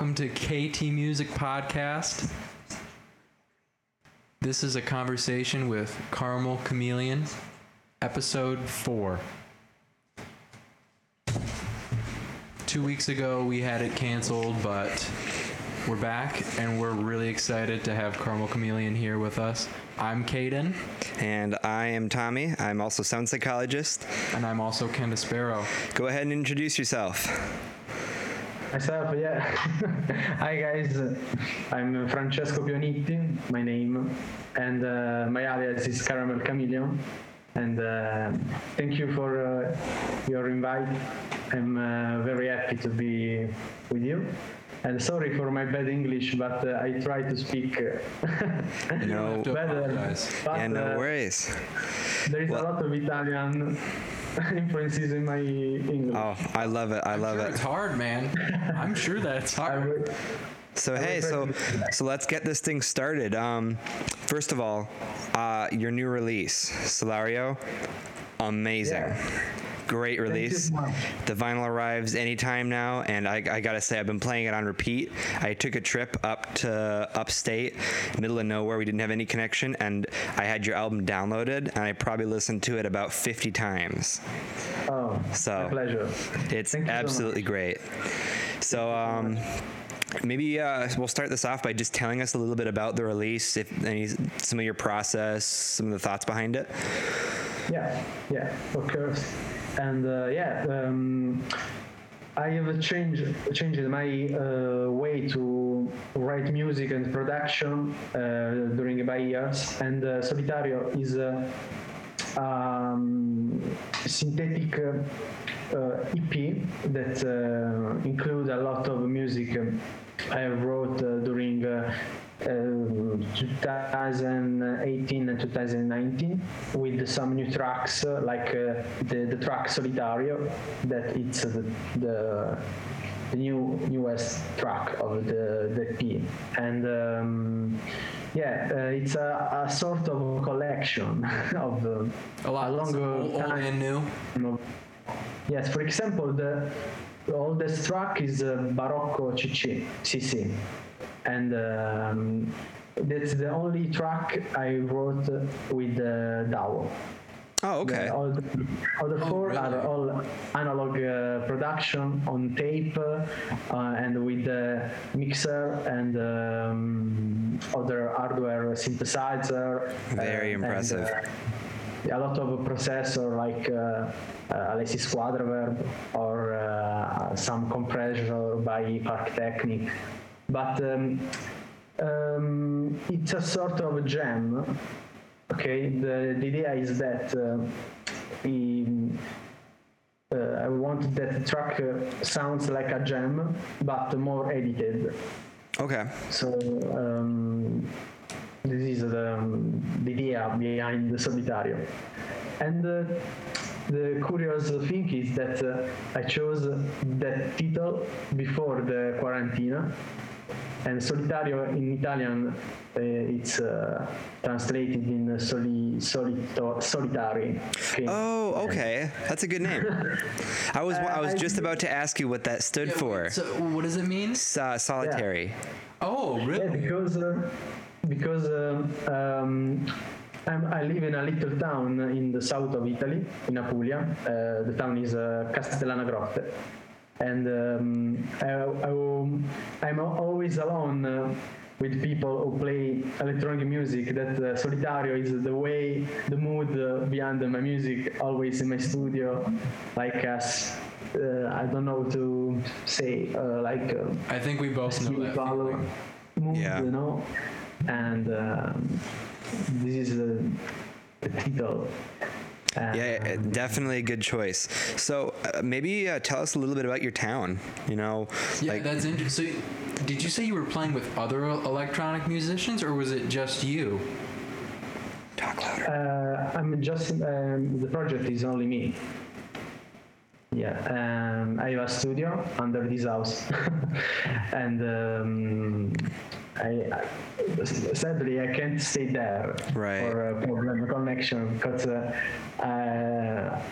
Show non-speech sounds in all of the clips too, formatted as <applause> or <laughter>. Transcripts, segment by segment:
welcome to KT Music Podcast. This is a conversation with Caramel Chameleon, episode four. Two weeks ago, we had it canceled, but we're back and we're really excited to have Caramel Chameleon here with us. I'm Caden, And I am Tommy. I'm also sound psychologist. and I'm also Ken Sparrow. Go ahead and introduce yourself. Myself, yeah. <laughs> Hi guys, I'm Francesco Pionitti, my name, and uh, my alias is Caramel Chameleon. And uh, thank you for uh, your invite. I'm uh, very happy to be with you. And sorry for my bad English, but uh, I try to speak uh, <laughs> No, <laughs> better. But yeah, no worries. there is Well- a lot of Italian influences <laughs> in my English. Oh, I love it. I love Sure, it. it's hard, man. I'm sure that it's <laughs> hard. will- So hey, so so let's get this thing started. Um, first of all, uh, your new release, Solitario, amazing. Yeah. Great release. The vinyl arrives anytime now, and I, I gotta say, I've been playing it on repeat. I took a trip up to upstate, middle of nowhere. We didn't have any connection, and I had your album downloaded, and I probably listened to it about 50 times. Oh, So my pleasure. It's Thank you so absolutely great. So, um, maybe uh, we'll start this off by just telling us a little bit about the release, if any, some of your process, some of the thoughts behind it. Yeah, yeah, of course. And uh, yeah, um, I have changed changed my uh, way to write music and production uh, during my years. And uh, Solitario is a um, synthetic uh, uh, EP that includes a lot of music I wrote during 2018 and 2019 with some new tracks uh, like uh, the, the track Solitario that it's the, the the new newest track of the the EP and um, yeah uh, it's a, a sort of collection <laughs> of uh, A lot a longer old, old and new. Yes, for example, the, the oldest track is uh, Barocco CC, CC, and um, that's the only track I wrote with uh, DAW. Oh, okay. All the other, other Oh, four really? are all analog uh, production on tape uh, and with the mixer and um, other hardware synthesizer. Very and, impressive. uh, a lot of processor like uh, uh, Alesis Quadraverb or uh, some compressor by Park Technic. But um, um, it's a sort of gem. Okay, the, the idea is that uh, in, uh, I want that the track uh, sounds like a gem, but more edited. Okay. So um, this is the, um, the idea behind the Solitario. And uh, the curious thing is that uh, I chose that title before the quarantine. And Solitario in Italian, uh, it's uh, translated in soli, solito, solitary. Okay. Oh, okay. That's a good name. <laughs> I was I was I- just about to ask you what that stood Yeah, for. So what does it mean? Uh, solitary. Oh, Yeah, really? because uh, because um, um, I'm, I live in a little town in the south of Italy, in Apulia. Uh, the town is uh, Castellana Grotte, and um, I, am always alone. Uh, with people who play electronic music, that uh, Solitario is the way, the mood uh, behind my music, always in my studio, like us. Uh, I don't know what to say, uh, like uh, I think we both know that spiritual feeling. mood, Yeah. you know. And um, this is the, the title. And, Yeah, yeah, definitely a good choice. So uh, maybe uh, tell us a little bit about your town. You know, Yeah, like that's interesting. So, did you say you were playing with other electronic musicians, or was it just you? talk louder. Uh, I'm just um, the project is only me. Yeah, um, I have a studio under this house, <laughs> and um, I, I sadly I can't stay there Right. for a problem connection because uh, uh,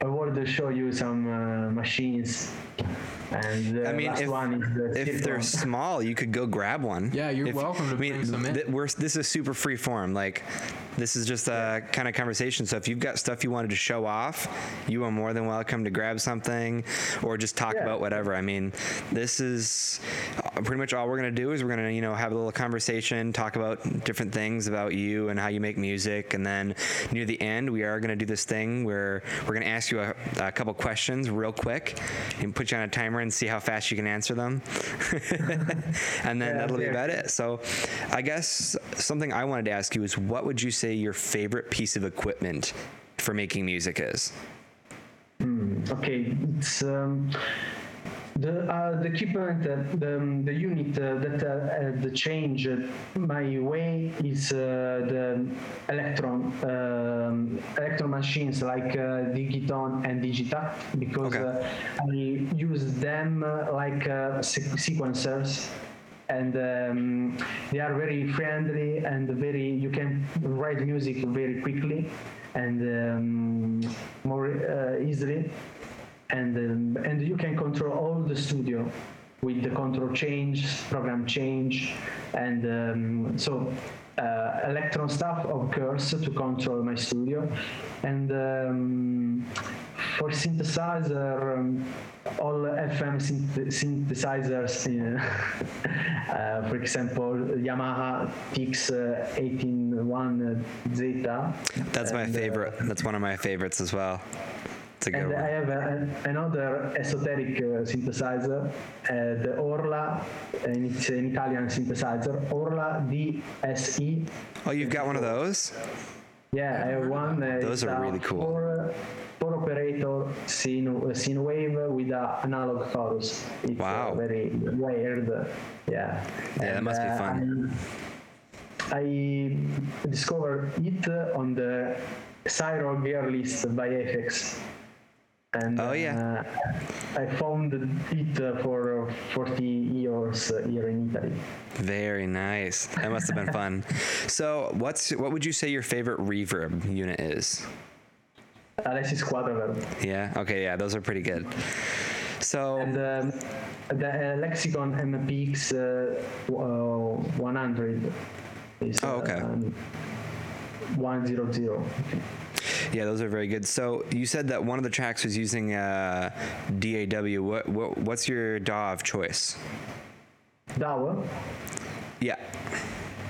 I wanted to show you some uh, machines And the I mean, last if, one is the if they're Cirklon. small, you could go grab one. Yeah, you're If- welcome to I mean, bring some in. th- we're, this is super free form. Like, this is just a kind of conversation. So if you've got stuff you wanted to show off, you are more than welcome to grab something or just talk Yeah. about whatever. I mean, this is uh, pretty much all we're gonna do is we're gonna you know have a little conversation, talk about different things about you and how you make music, and then near the end we are gonna do this thing where we're gonna ask you a, a couple questions real quick and put you on a timer and see how fast you can answer them, <laughs> and then Yeah, that'll be about it. So, I guess something I wanted to ask you is what would you say your favorite piece of equipment for making music is? Okay, it's um, the uh, the equipment, uh, the the unit uh, that uh, the change uh, my way is uh, the Elektron um, Elektron machines like uh, Digitone and Digitakt because Okay. uh, I use them uh, like uh, sequencers and um, they are very friendly and very you can write music very quickly and um, more uh, easily and um, and you can control all the studio with the control change program change and um, so uh, Elektron stuff of course to control my studio and um, for synthesizer um, all FM synth- synthesizers in, <laughs> uh, for example Yamaha TX uh, 181 Zeta That's my uh, favorite. That's one of my favorites as well. It's a good and I have a, another esoteric uh, synthesizer, uh, the Orla, and it's an Italian synthesizer, Orla DSE. Oh, you've got one of those? Yeah, I have one. Uh, Those are really cool. Four, four operator sine, uh, sine wave with a analog chorus. It's Wow. uh, very weird. uh, Yeah. Yeah, that must be uh, fun. I, I discovered it uh, on the Syro Gear list by Aphex. And Oh, yeah. uh, I found it uh, for 40 years uh, here in Italy. Very nice. That must have been fun. <laughs> So, what's what would you say your favorite reverb unit is? Alesis Quadraverb. Yeah. Okay. Yeah, those are pretty good. So, And um, the uh, Lexicon MPX uh, uh, 100 is Oh, okay. um, 100. Yeah, those are very good. So, you said that one of the tracks was using uh, DAW. What, what what's your DAW of choice? DAW, Yeah.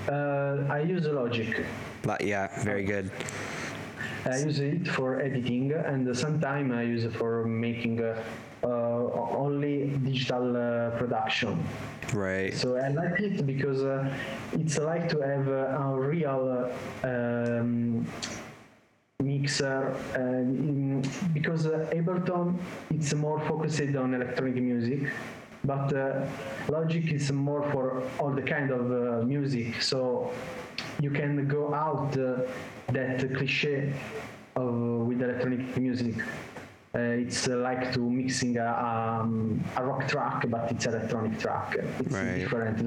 uh, I use Logic. Li- Yeah. Very good. I use it for editing, and sometimes I use it for making uh, uh, only digital uh, production. Right. So I like it because uh, it's like to have uh, a real uh, um, mixer. Uh, in, because uh, Ableton it's more focused on electronic music, but uh, Logic is more for all the kind of uh, music. So you can go out uh, that cliche of, with electronic music. Uh, it's like to mixing a, um, a rock track, but it's electronic track. It's Right. different.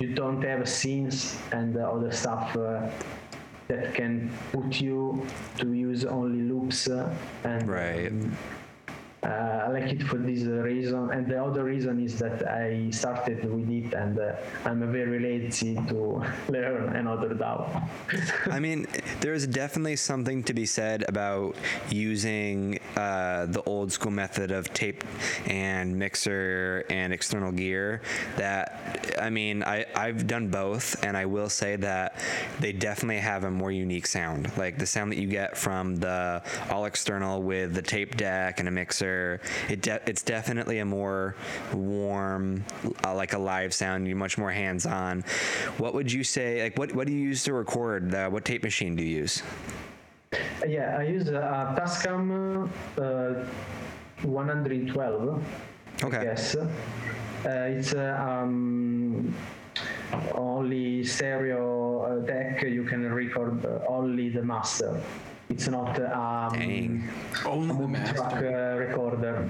You don't have scenes and other stuff uh, that can put you to use only loops. Uh, and Right. um, uh, I like it for this reason, and the other reason is that I started with it, and uh, I'm very lazy to <laughs> learn another DAW. I mean, there's definitely something to be said about using uh, the old school method of tape and mixer and external gear. That, I mean, I, I've done both, and I will say that they definitely have a more unique sound. Like the sound that you get from the all external with the tape deck and a mixer, it de- it's definitely a more warm, uh, like a live sound. You're much more hands on. What would you say? Like, what, what do you use to record? What tape machine do you use? Yeah, I use a Tascam uh, 112. Okay. Yes. Uh, it's uh, um, only stereo uh, deck. You can record uh, only the master. It's not uh, um, Dang. Only the track master. uh, recorder.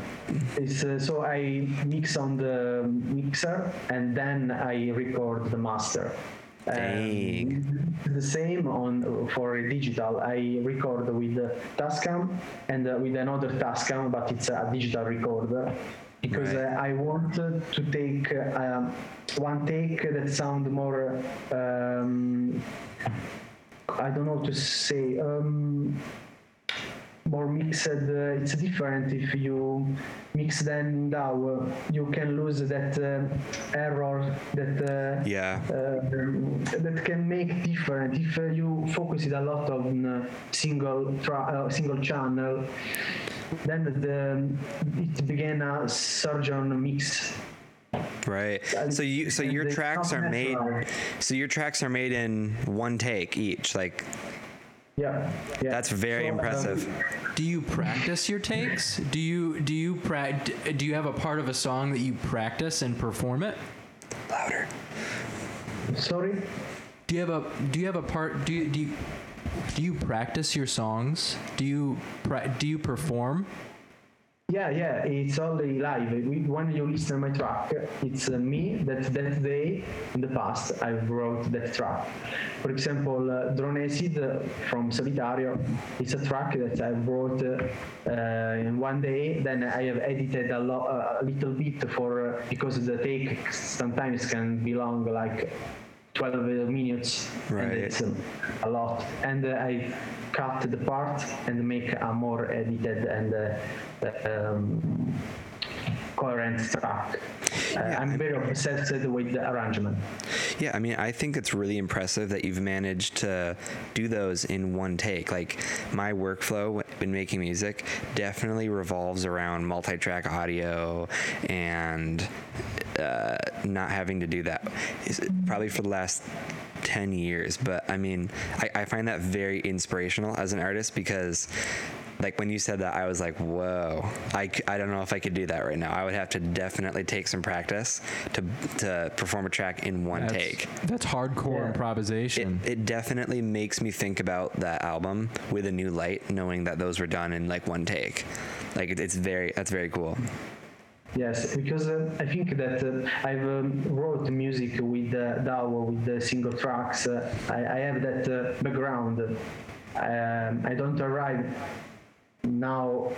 It's, uh, so I mix on the mixer and then I record the master. Um, the same on for digital. I record with the Tascam and uh, with another Tascam, but it's a digital recorder because Right. uh, I want to take uh, one take that sound more. Um, I don't know to say. Um, more mixed. Uh, it's different if you mix them uh, You can lose that uh, error that. Uh, Yeah. uh, that can make different if uh, you focus it a lot on uh, single tra- uh, single channel then the, it began a surgeon mix Right. So you so your tracks are made so your tracks are made in one take each. Like yeah yeah that's very So, um, impressive. Do you practice your takes? Do you do you pra- do you have a part of a song that you practice and perform it? Louder. sorry Do you have a do you have a part do you do you, do you practice your songs? Do you pra- do you perform? Yeah, yeah, it's only live. When you listen to my track, it's uh, me that that day in the past I wrote that track. For example, uh, Drone Acid uh, from Solitario, it's a track that I wrote uh, uh, in one day. Then I have edited a, lo- a little bit for because the take sometimes can be long, like 12 minutes. Right. And it's um, a lot. And uh, I cut the part and make a more edited and uh, um, coherent track. Uh, I'm very obsessed with the arrangement. Yeah, I mean, I think it's really impressive that you've managed to do those in one take. Like my workflow in making music definitely revolves around multi-track audio and uh, not having to do that. Probably for the last 10 years but i mean I, I find that very inspirational as an artist because like when you said that i was like whoa I, I don't know if i could do that right now i would have to definitely take some practice to to perform a track in one That's, take That's hardcore Yeah. improvisation. it definitely makes me think about that album with a new light knowing that those were done in like one take like it, it's very that's very cool Yes, because uh, I think that uh, I've um, wrote music with uh, DAW, with the single tracks. Uh, I, I have that uh, background. Um, I don't arrive now.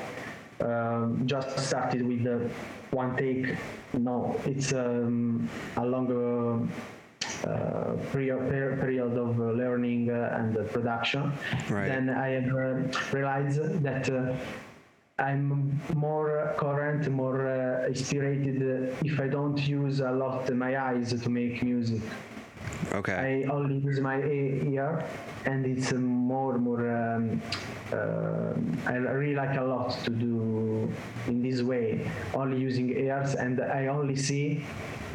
Um, just started with the one take. No, it's um, a longer uh, period, period of learning uh, and production. Right. Then I have uh, realized that. Uh, I'm more current, more uh, inspired if I don't use a lot my eyes to make music. okay I only use my ear, and it's more more. Um, I really like a lot to do in this way, only using ears, and I only see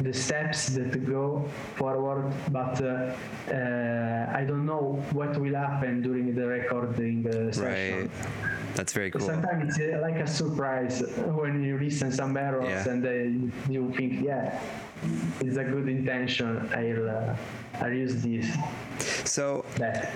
the steps that go forward, but uh, uh, I don't know what will happen during the recording uh, session. right that's very cool Sometimes it's uh, like a surprise when you listen some errors Yeah. and uh, you think, yeah, it's a good intention. I'll uh, I'll use this. so That.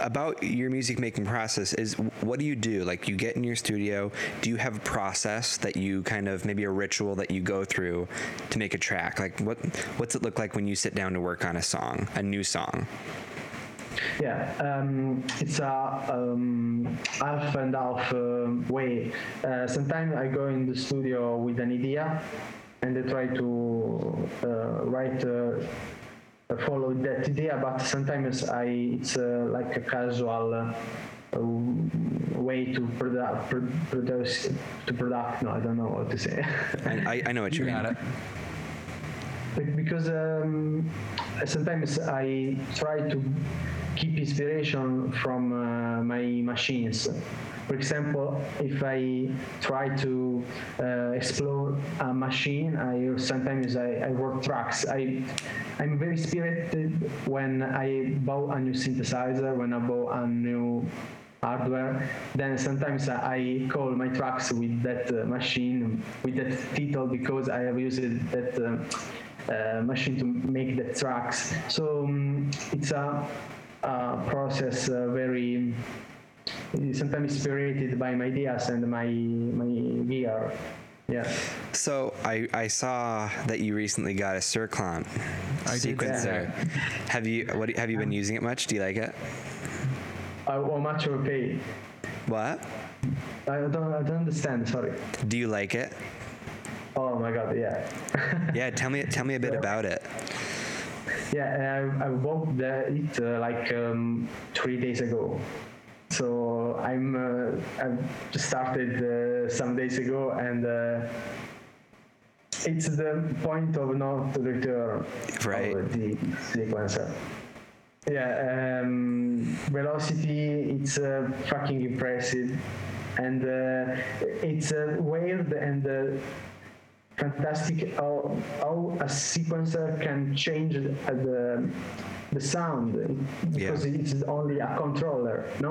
about your music making process is what do you do like you get in your studio do you have a process that you kind of maybe a ritual that you go through to make a track like what what's it look like when you sit down to work on a song a new song Yeah, um, it's a um, half and half um way. Uh, sometimes I go in the studio with an idea, and I try to uh, write. Uh, follow that idea, but sometimes I it's uh, like a casual uh, way to produ- produce to product. No, I don't know what to say. I, I, I know what you, you mean got because um, sometimes I try to keep inspiration from uh, my machines. For example, if I try to uh, explore a machine, I sometimes I, I work tracks. I I'm very spirited when I buy a new synthesizer, when I buy a new hardware. Then sometimes I call my tracks with that uh, machine, with that title, because I have used that um, uh, machine to make the tracks. So um, it's a process uh, very sometimes inspired by my ideas and my my gear. Yeah. so I, I saw that you recently got a Cirklon I did sequencer. Have you what have you been using it much? Do you like it? Uh, how much I pay? What? I don't I don't understand. Sorry. Do you like it? Oh my god, yeah. Yeah, tell me tell me a bit <laughs> about it. Yeah, I, I bought the, it uh, like um, three days ago. So I'm uh, I've just started uh, some days ago, and uh, it's the point of not return Right. of the sequencer. Yeah, um, velocity. It's uh, fucking impressive, and uh, it's uh, weird and. Uh, fantastic how, how a sequencer can change the, the, the sound because it's only a controller, no?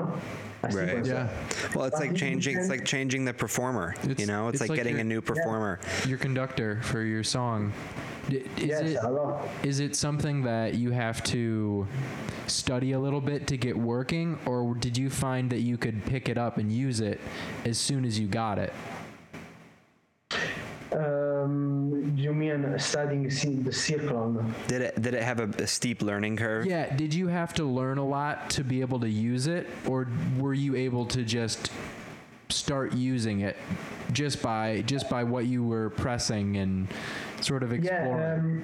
A Right. sequencer. Yeah. Well, it's But like it changing it's like changing the performer. you know, it's, it's like, like getting your- a new performer. Your conductor for your song. Is Yes, it a lot. is it something that you have to study a little bit to get working, or did you find that you could pick it up and use it as soon as you got it? Um, you mean studying ci- the Cirklon? Did it did it have a, a steep learning curve? Yeah. Did you have to learn a lot to be able to use it, or were you able to just start using it just by just by what you were pressing and sort of exploring? Yeah, um,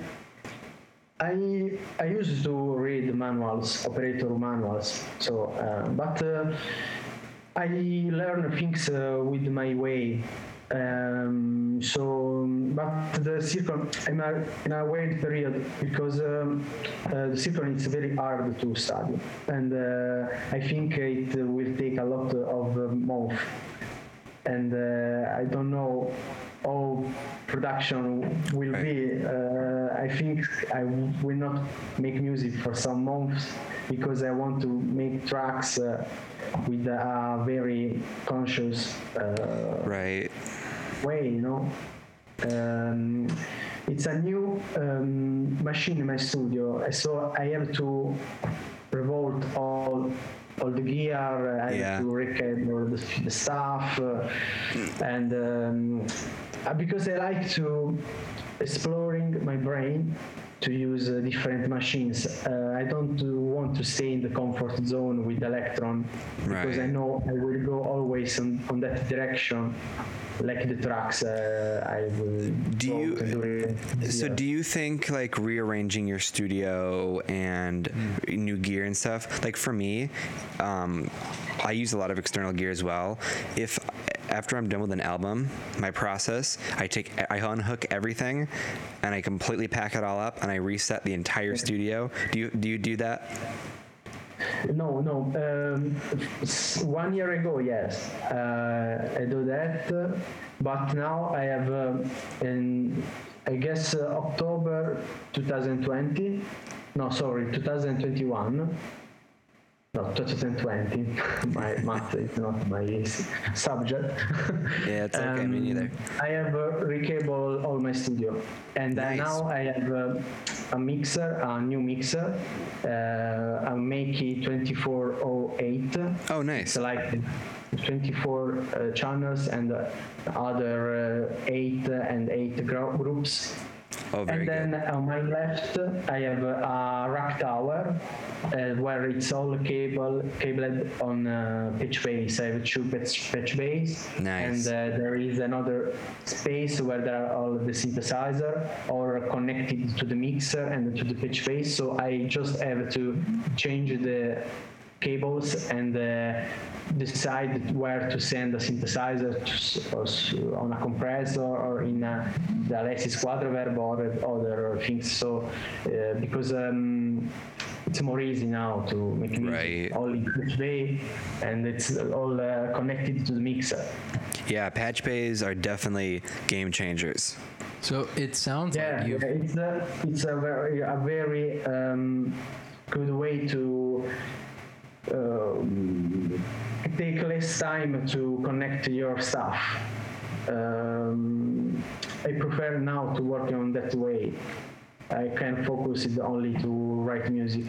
I I used to read manuals, operator manuals. So, uh, but uh, I learn things uh, with my way. Um, so, but the circle, I'm a, in a weird period because um, uh, the circle is very hard to study, and uh, I think it will take a lot of uh, months and uh, I don't know how production will be. Uh, I think I will not make music for some months because I want to make tracks uh, with a very conscious uh, Right. Way, you know. Um, it's a new um, machine in my studio, so I have to revolt all all the gear. I Yeah. have to recable the, the stuff, uh, and um, uh, because I like to exploring my brain to use uh, different machines. Uh, I don't want to stay in the comfort zone with Elektron because I know I will go always on, on that direction, like the tracks uh, I will. Do you- during So do you think like rearranging your studio and Hmm. new gear and stuff? Like for me, um, I use a lot of external gear as well. If after I'm done with an album, my process, I take I unhook everything and I completely pack it all up and I reset the entire studio. Do you do you do that? No, no. Um, one year ago, yes, uh, I do that, uh, but now I have, um, in I guess uh, October 2020. No, sorry, 2021. No, 2020. <laughs> my math is not my subject. <laughs> Yeah, it's okay. me neither. I have uh, recable all my studio, and Nice. now I have uh, a mixer, a new mixer, uh, a Mackie 2408. Oh, nice. Like 24 uh, channels and uh, other uh, eight and eight gro- groups. Oh, and then good. on my left, I have a rack tower uh, where it's all cable cabled on uh, patch bays. I have two pitch, patch bays, Nice. and uh, there is another space where there are all the synthesizer or connected to the mixer and to the patch bays. So I just have to change the cables and uh, decide where to send the synthesizer to, or on a compressor or in a, the Alesis Quadraverb or other things. So uh, because um, it's more easy now to make music Right. all in each way and it's all uh, connected to the mixer. Yeah, patch bays are definitely game changers. So it sounds Yeah, like you've it's a it's a very a very um, good way to um, take less time to connect to your stuff. Um, I prefer now to work on that way. I can focus it only to write music.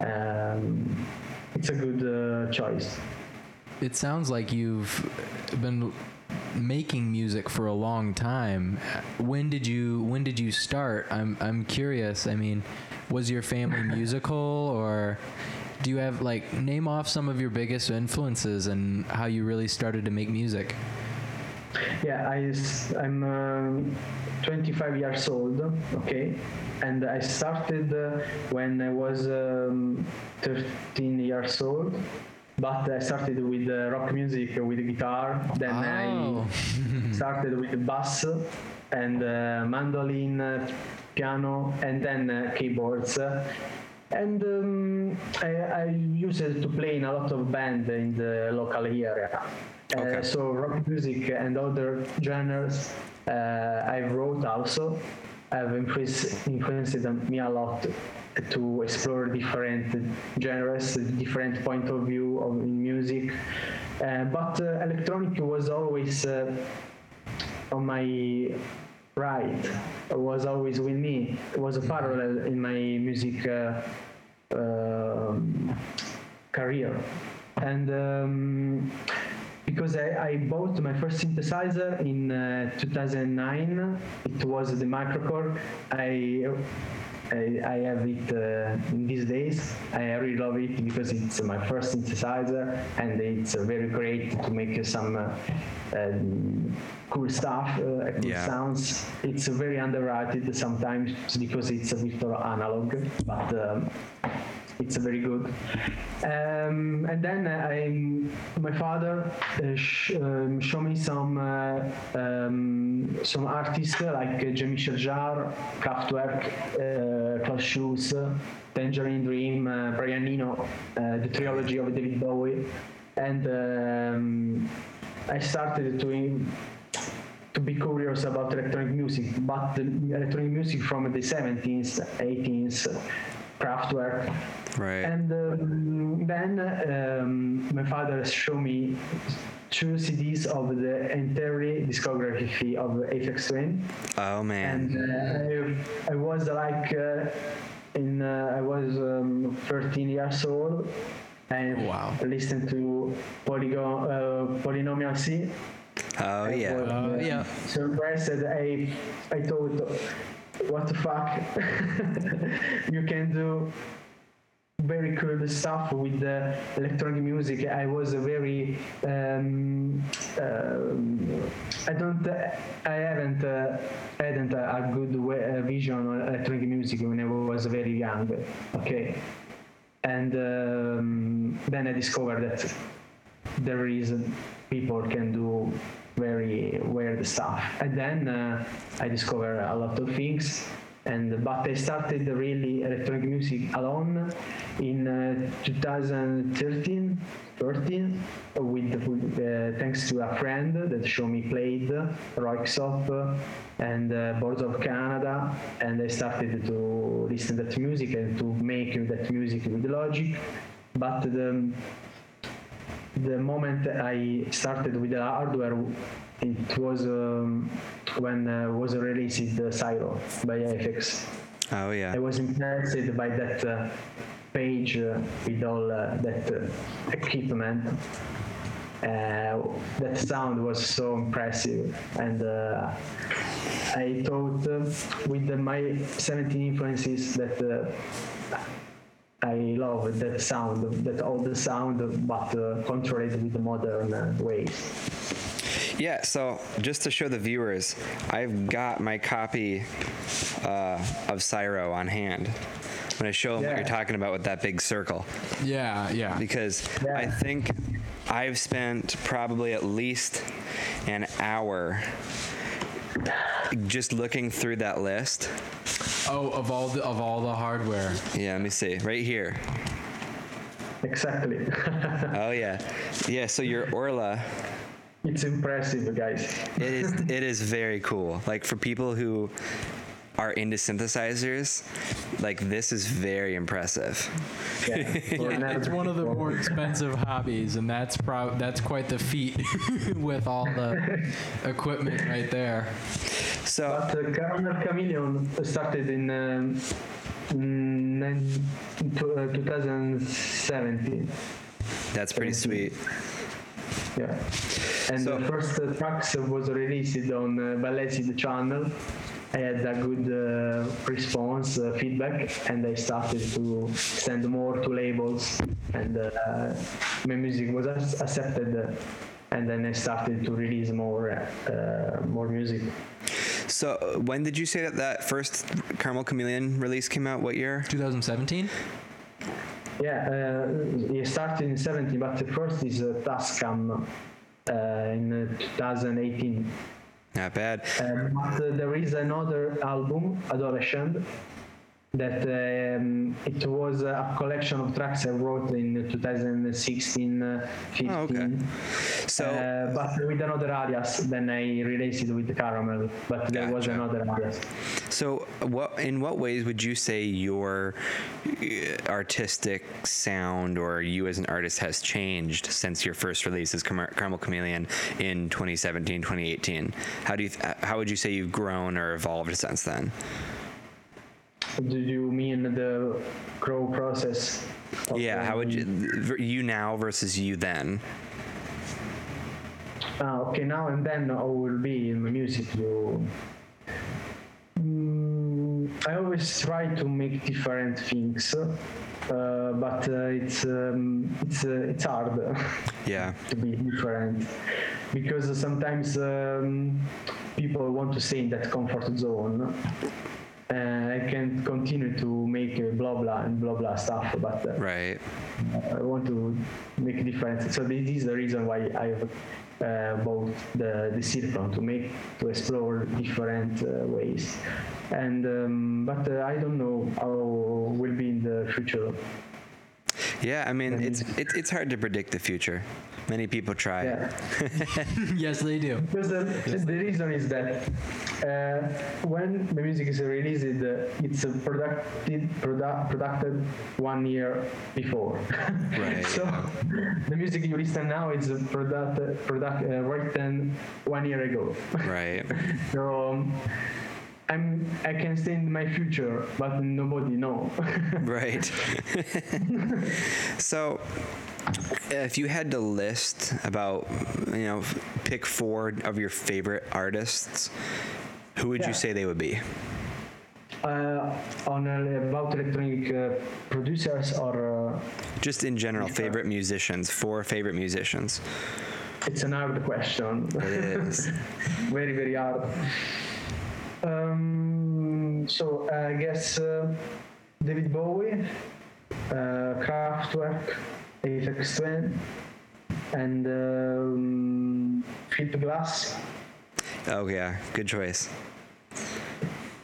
Um, it's a good uh, choice. it sounds like you've been making music for a long time. When did you when did you start? I'm I'm curious. I mean, was your family <laughs> musical or do you have like name off some of your biggest influences and how you really started to make music? yeah, I'm um, 25 years old. Okay, and I started uh, when I was um, 13 years old. But I started with uh, rock music with guitar. Then Oh. I <laughs> started with bass and uh, mandolin, uh, piano, and then uh, keyboards. And um, I, I used to play in a lot of band in the local area. Uh, Okay. so rock music and other genres uh, I wrote also have influenced, influenced me a lot to explore different genres, different point of view of in music. Uh, but uh, electronic was always uh, on my right. Was always with me. It was a parallel in my music uh, um, career. And um, because I, I bought my first synthesizer in uh, 2009, it was the microKORG. I I, I have it uh, in these days. I really love it because it's my first synthesizer and it's uh, very great to make some uh, um, cool stuff, uh, cool Yeah. sounds. It's very underrated sometimes because it's a bit analog, but um, it's very good. Um, and then I, my father uh, sh- um, showed me some uh, um, some artists like uh, Jean-Michel Kraftwerk, uh, Klaus Schulze, Tangerine Dream, uh, Brian Eno, uh, the trilogy of David Bowie, and um, I started to to be curious about electronic music, but electronic music from the 70s, 18s, Kraftwerk. Right. And um, then um, my father showed me two CDs of the entire discography of Aphex Twin, oh man. and uh, I, I was like uh, in uh, I was um, 13 years old, and Wow. listened to Polygon uh, Polynomial C. oh yeah. was, Uh, yeah. So impressed. I I thought, what the fuck? <laughs> you can do very cool stuff with the electronic music. I was a very um, um, I don't I haven't uh, hadn't a, a good way, uh, vision on electronic music when I was very young. Okay, and um, then I discovered that there is people can do very weird stuff. And then uh, i discovered a lot of things and but i started really electronic music alone in uh, 2013 13 with, uh, thanks to a friend that showed me played Röyksopp and uh, Boards of Canada and I started to listen that music and to make that music with Logic. But the the moment I started with the hardware, it was um, when uh, was released the Syro by Aphex. Oh yeah. I was impressed by that uh, page uh, with all uh, that uh, equipment. Uh, that sound was so impressive, and uh, I thought with my 17 influences that uh, I love that sound, that old sound, but uh, controlled with the modern uh, ways. Yeah, so just to show the viewers, I've got my copy uh, of Syro on hand. I'm going to show them what you're talking about with that big circle. Yeah, yeah. Because Yeah. I think I've spent probably at least an hour just looking through that list. Oh, of all the of all the hardware. Yeah, let me see. Right here. Exactly. <laughs> Oh, yeah. Yeah, so your Orla. it's impressive, guys. It is it is very cool. Like for people who are into synthesizers, like this is very impressive. Yeah, Yeah, <laughs> it's one of the more expensive hobbies, and that's pro- that's quite the feat <laughs> with all the <laughs> equipment right there. So But uh, Caramel Chameleon started in um, nine- to- uh, 2017. that's pretty sweet. Yeah. And So- the first uh, tracks was released on uh, Valesi channel. I had a good uh, response, uh, feedback, and I started to send more to labels, and uh, my music was accepted and then I started to release more uh, more music. So uh, when did you say that that first Caramel Chameleon release came out? What year? 2017. Yeah, uh, it started in 17, but the first is uh, Tascam uh, in uh, 2018. Not bad. Um, there is another album, Adolescent, that um, it was a collection of tracks I wrote in 2016, uh, 15. Oh, okay. So Uh, but with another alias, then I released it with Caramel, but there was another alias. So, what in what ways would you say your uh, artistic sound or you as an artist has changed since your first release as Car- Caramel Chameleon in 2017, 2018? How do you th- how would you say you've grown or evolved since then? Do you mean the grow process? Yeah, how would you you now versus you then? Ah, okay, now and then I will be in the music. You, Mm, I always try to make different things, uh, but uh, it's um, it's uh, it's hard <laughs> Yeah, to be different because sometimes um, people want to stay in that comfort zone. And I can continue to make uh, blah blah and blah blah stuff, but uh, right. I want to make a difference. So this is the reason why I uh, bought the the Cirklon to make to explore different uh, ways. And um, but uh, I don't know how will be in the future. Yeah, I mean it's it's it's hard to predict the future. Many people try. Yeah. <laughs> yes, they do. Because the, the reason is that uh, when the music is released, uh, it's uh, produced, produ- produced one year before. <laughs> Right. so the music you listen now is uh, product, product, uh, written one year ago. Right. <laughs> so um, I'm, I can stay in my future, but nobody know. Right. so, if you had to list about, you know, pick four of your favorite artists, who would Yeah. you say they would be? uh, on uh, about electronic uh, producers or uh, Just in general, favorite musicians, four favorite musicians. it's an hard question. It is. <laughs> very very hard. Um, so I guess uh, David Bowie, uh, Kraftwerk, Aphex Twin, and um, Philip Glass, oh, yeah. Good choice.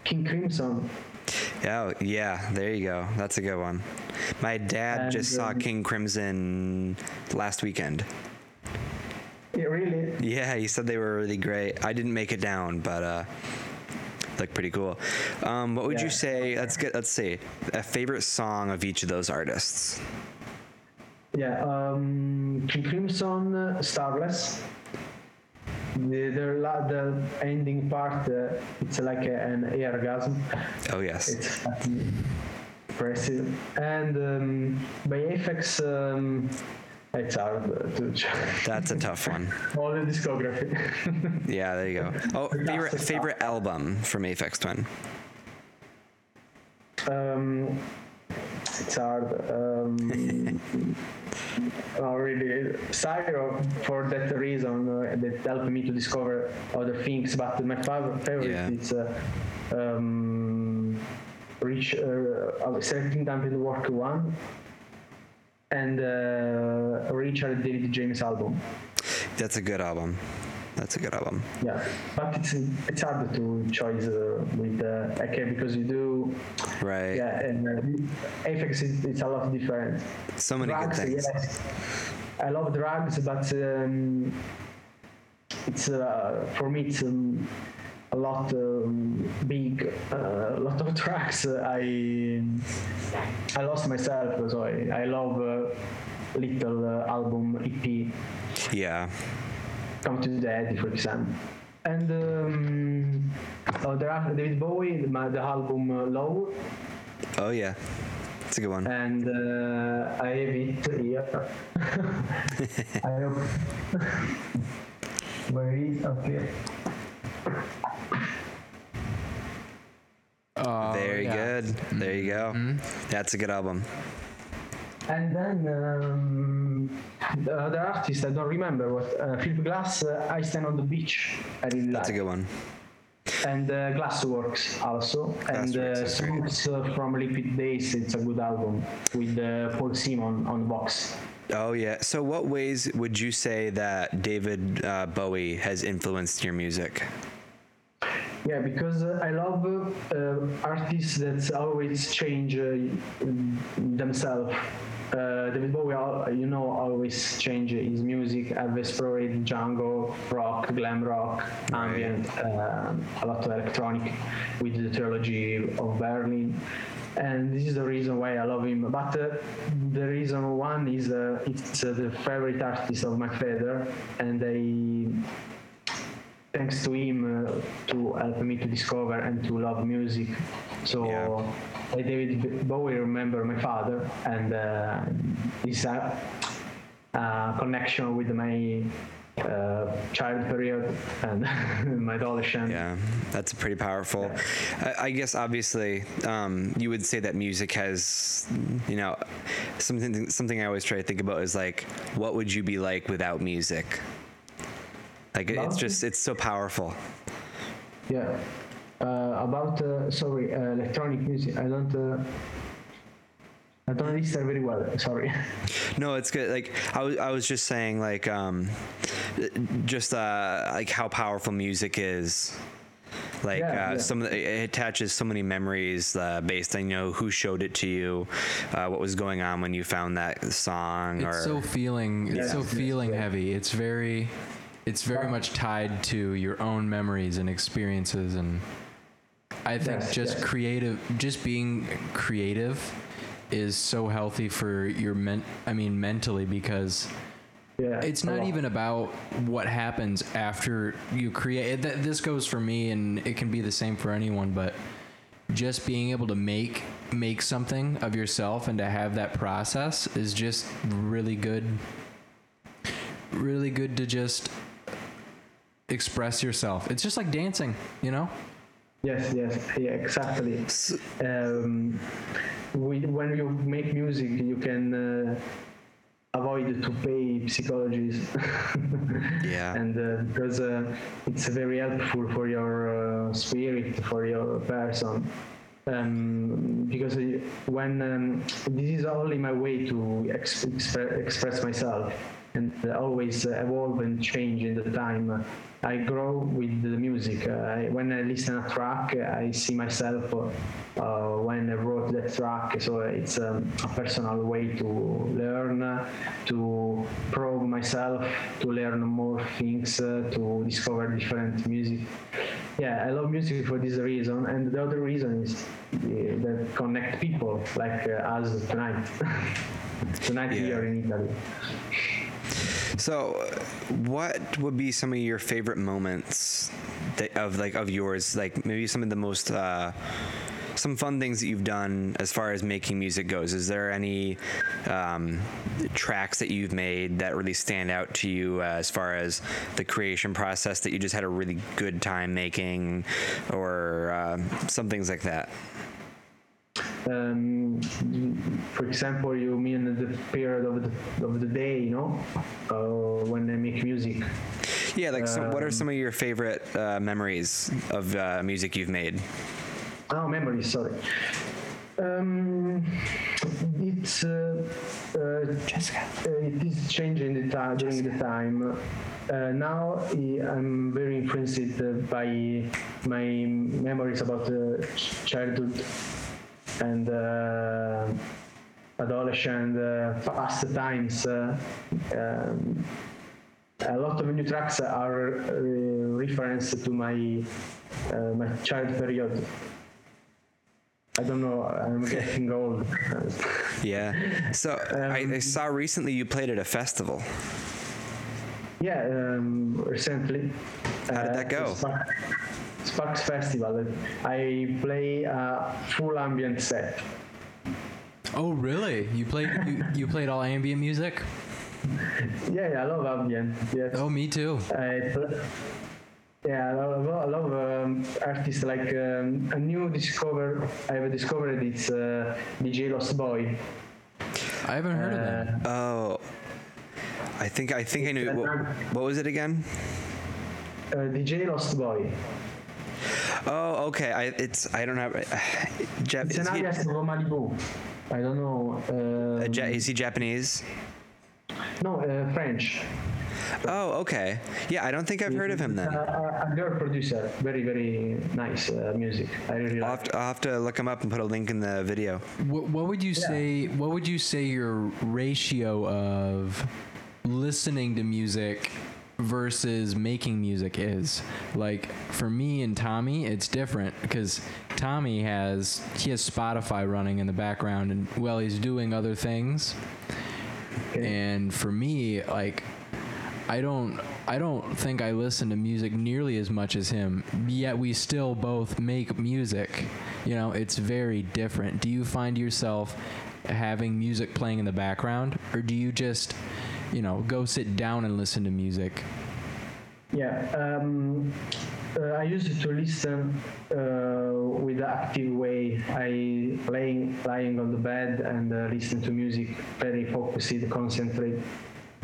King Crimson. Oh, yeah. There you go. That's a good one. My dad And, just saw um, King Crimson last weekend. Yeah, really? Yeah, he said they were really great. I didn't make it down, but uh, looked pretty cool. Um, what would you Yeah. say? Let's get. Let's see. A favorite song of each of those artists. Yeah, um, King Crimson, Starless. The, the, la- the ending part, uh, it's like a, an orgasm. Oh yes. It's impressive. And um, by Aphex, um, it's hard to. That's a tough one. <laughs> All the discography. <laughs> Yeah, there you go. Oh, favorite favorite album from Aphex Twin. um, it's hard. Um, <laughs> oh, really, Syro for that reason uh, that helped me to discover other things. But my fav- favorite Yeah. is uh, um, Rich, uh, Selecting Time to Work One and uh, Richard David James album. That's a good album. That's a good album. Yeah, but it's it's hard to choose uh, with uh, okay because you do Right. yeah and uh, Aphex is it's a lot different. So many drugs, good things. yes. I love drugs, but um, it's uh, for me it's um, a lot um, big, uh, a <laughs> lot of tracks. I I lost myself, so I, I love uh, little uh, album EP. Yeah. Come to Daddy, for example. And um, oh, there are David Bowie, the, the album uh, Low, Oh yeah. It's a good one. and uh, I have it here. <laughs> I hope. <laughs> Where is okay? Oh, Very yeah. good. There you go. That's a good album. And then um, the other artist I don't remember what uh, Philip Glass. Uh, Einstein on the beach. I really That's a good one. And uh, Glassworks also, and uh, Glassworks songs uh, from Liquid Days. It's a good album with uh, Paul Simon on the box. Oh yeah. So, what ways would you say that David uh, Bowie has influenced your music? Yeah, because uh, I love uh, artists that always change uh, themselves. Uh, David Bowie, you know, always change his music. I've explored jungle, rock, glam rock, ambient, um a lot of electronic with the trilogy of Berlin. And this is the reason why I love him. But uh, the reason one is uh, it's uh, the favorite artist of my father, and I thanks to him uh, to help me to discover and to love music. So Yeah. I David Bowie remember my father and uh, this uh, uh, connection with my uh, child period and <laughs> my adolescent. Yeah, that's pretty powerful. I, I guess obviously um, you would say that music has, you know, something something I always try to think about is like, what would you be like without music? Like it's just it's so powerful. Yeah. Uh, about uh, sorry uh, electronic music, I don't. Uh, I don't listen very well. Sorry. <laughs> No, it's good. Like I was, I was just saying, like, um, just uh, like how powerful music is. Like Yeah, uh, yeah. some, of the, it attaches so many memories uh, based on you know who showed it to you, uh, what was going on when you found that song, or It's so feeling. It's Yeah. so Yes, feeling yeah. heavy. It's very. It's very much tied to your own memories and experiences, and I think Yes, just yes. creative, just being creative, is so healthy for your men. I mean, mentally because Yeah. it's not lot. even about what happens after you create th- this goes for me and it can be the same for anyone but just being able to make make something of yourself and to have that process is just really good really good to just express yourself it's just like dancing you know Yes, yes, yeah, exactly. Um, we, when you make music, you can uh, avoid to pay psychologists. <laughs> Yeah. and uh, because uh, it's very helpful for your uh, spirit, for your person. Um, because uh, when um, this is only my way to ex- expre- express myself and always uh, evolve and change in the time. I grow with the music. Uh, I, when I listen a track, I see myself uh, uh, when I wrote that track. So it's um, a personal way to learn, to probe myself, to learn more things, uh, to discover different music. Yeah, I love music for this reason, and the other reason is uh, that connect people like us tonight. <laughs> tonight Yeah. here in Italy. So, uh, what would be some of your favorite moments that, of like of yours? Like maybe some of the most uh, some fun things that you've done as far as making music goes. Is there any um, tracks that you've made that really stand out to you uh, as far as the creation process that you just had a really good time making, or um some things like that? Um, for example, you mean the period of the, of the day, you know, uh, when I make music. Yeah, like some, what are Um, some of your favorite uh, memories of uh, music you've made? Oh, memories, sorry. Um, it's uh, uh, uh, it is changing the time during the time. Uh, now I- I'm very influenced by my memories about uh, childhood and uh, adolescent uh, past times. Uh, um, a lot of new tracks are uh, reference to my uh, my child period. I don't know. I'm <laughs> getting old. Yeah. So I, I Um, saw recently you played at a festival. yeah, um, recently. How did that go? Spark, Sparks Festival. I play a full ambient set. oh really you played you, you played all ambient music <laughs> Yeah, yeah I love ambient. Yes. oh me too I pl- yeah, I love, I love um, artists like um, a new discover. I've discovered it's uh, DJ Lost Boy. I haven't heard of that. Oh, I think I think I knew. What, what was it again? Uh, DJ Lost Boy. Oh, okay. I it's I don't have. Uh, Jap- It's an he, alias from Malibu. I don't know. uh, Uh, Ja- is he Japanese? no, uh, French. Oh, okay. Yeah, I don't think I've heard of him then. Uh, a, a girl producer. Very, very nice uh, music. I really I'll like. have, to, I'll have to look him up and put a link in the video. What, what would you say? What would you say your ratio of listening to music versus making music is? Like for me and Tommy, it's different because Tommy has he has Spotify running in the background, and well, he's doing other things. And for me, like I don't I don't think I listen to music nearly as much as him. Yet we still both make music. You know, it's very different. Do you find yourself having music playing in the background or do you just, you know, go sit down and listen to music? Yeah, um, uh, I used to listen uh, with the active way. I laying lying on the bed and uh, listen to music, very focused, concentrate.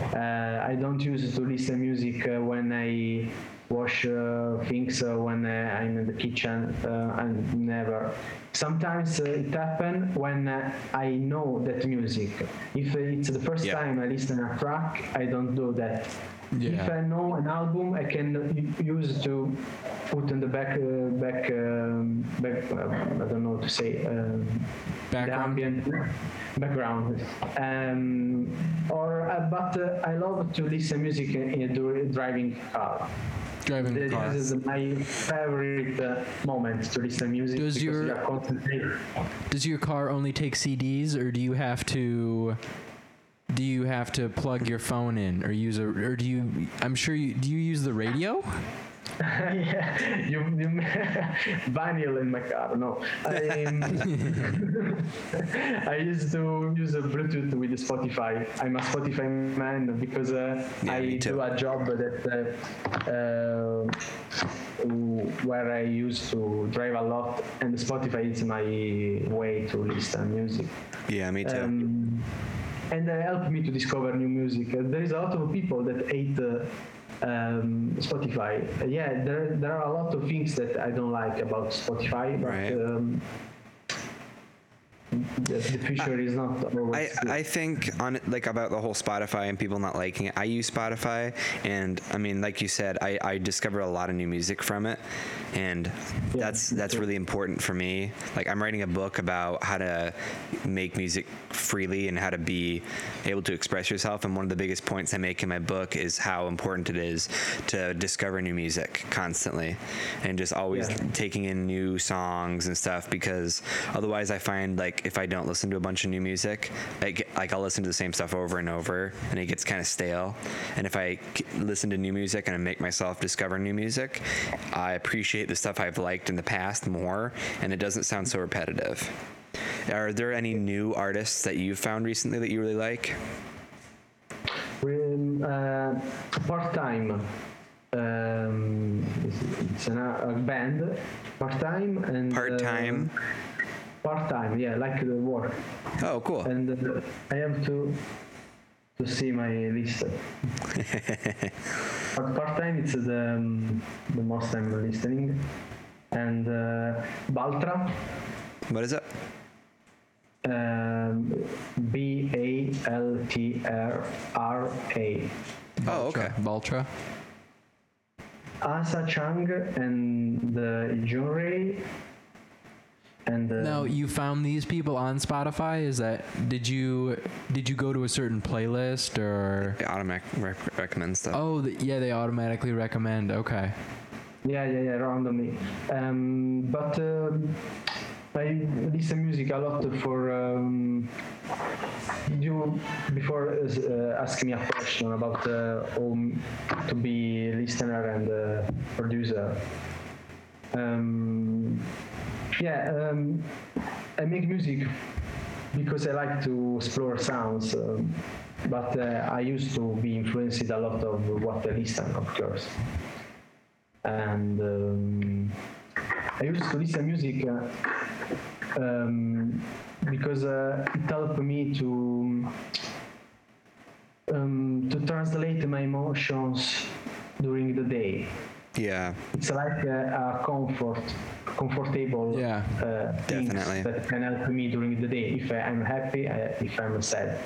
Uh, I don't use to listen music uh, when I wash uh, things uh, when uh, I'm in the kitchen. Uh, and never. Sometimes uh, it happens when uh, I know that music. If it's the first Yeah. time I listen a track, I don't do that. If I know an album, I can use to put in the back, uh, back, um, back. Um, I don't know how to say. Um, Background? The ambient background. Um, or, uh, but uh, I love to listen music in, in a driving car. Driving the This car. is my favorite uh, moment to listen music Does your- you. Does your car only take CDs or do you have to do you have to plug your phone in or use a or do you I'm sure you do you use the radio? Yeah, <laughs> you, you vinyl in my car. No, I, <laughs> I used to use a Bluetooth with Spotify. I'm a Spotify man because uh, Yeah, I do a job that uh, uh, where I used to drive a lot, and Spotify is my way to listen music. Yeah, me too. Um, and it helped me to discover new music. Uh, there is a lot of people that hate uh, um, Spotify. Yeah, there, there are a lot of things that I don't like about Spotify, but Right. um, the, the future is not I, always. I think on like about the whole Spotify and people not liking it. I use Spotify, and I mean, like you said, I, I discover a lot of new music from it, and that's that's really important for me. Like I'm writing a book about how to make music freely and how to be able to express yourself. And one of the biggest points I make in my book is how important it is to discover new music constantly, and just always Yeah. taking in new songs and stuff because otherwise I find like if I don't listen to a bunch of new music, like like I'll listen to the same stuff over and over and it gets kind of stale. And if I listen to new music and I make myself discover new music, I appreciate the stuff I've liked in the past more and it doesn't sound so repetitive. Are there any new artists that you've found recently that you really like? Um, uh, part time. Um, it's, it's an, a band, part time and Part-time? Part time, yeah, like the work. Oh, cool. and uh, I have to to see my list. <laughs> but part time it's the um, the most I'm listening, and uh, Baltra, What is that? um, B A L T R R A. Oh, okay. Valtra. Asa Chang and the Junrei and uh, Now you found these people on Spotify. Is that did you did you go to a certain playlist or? I automatic rec- recommend stuff. Oh, th- yeah, they automatically recommend. Okay. Yeah, yeah, yeah, randomly. Um, but um, I listen music a lot for um, you before uh, asking me a question about uh, um, to be listener and uh, producer. Um, yeah, um, I make music because I like to explore sounds, um, but uh, I used to be influenced a lot of what I listen, of course and um, I used to listen to music uh, um, because uh, it helped me to um, um, to translate my emotions during the day. Yeah. It's like a, a comfort, comfortable Yeah. uh, things Definitely. that can help me during the day if I'm happy, if I'm sad.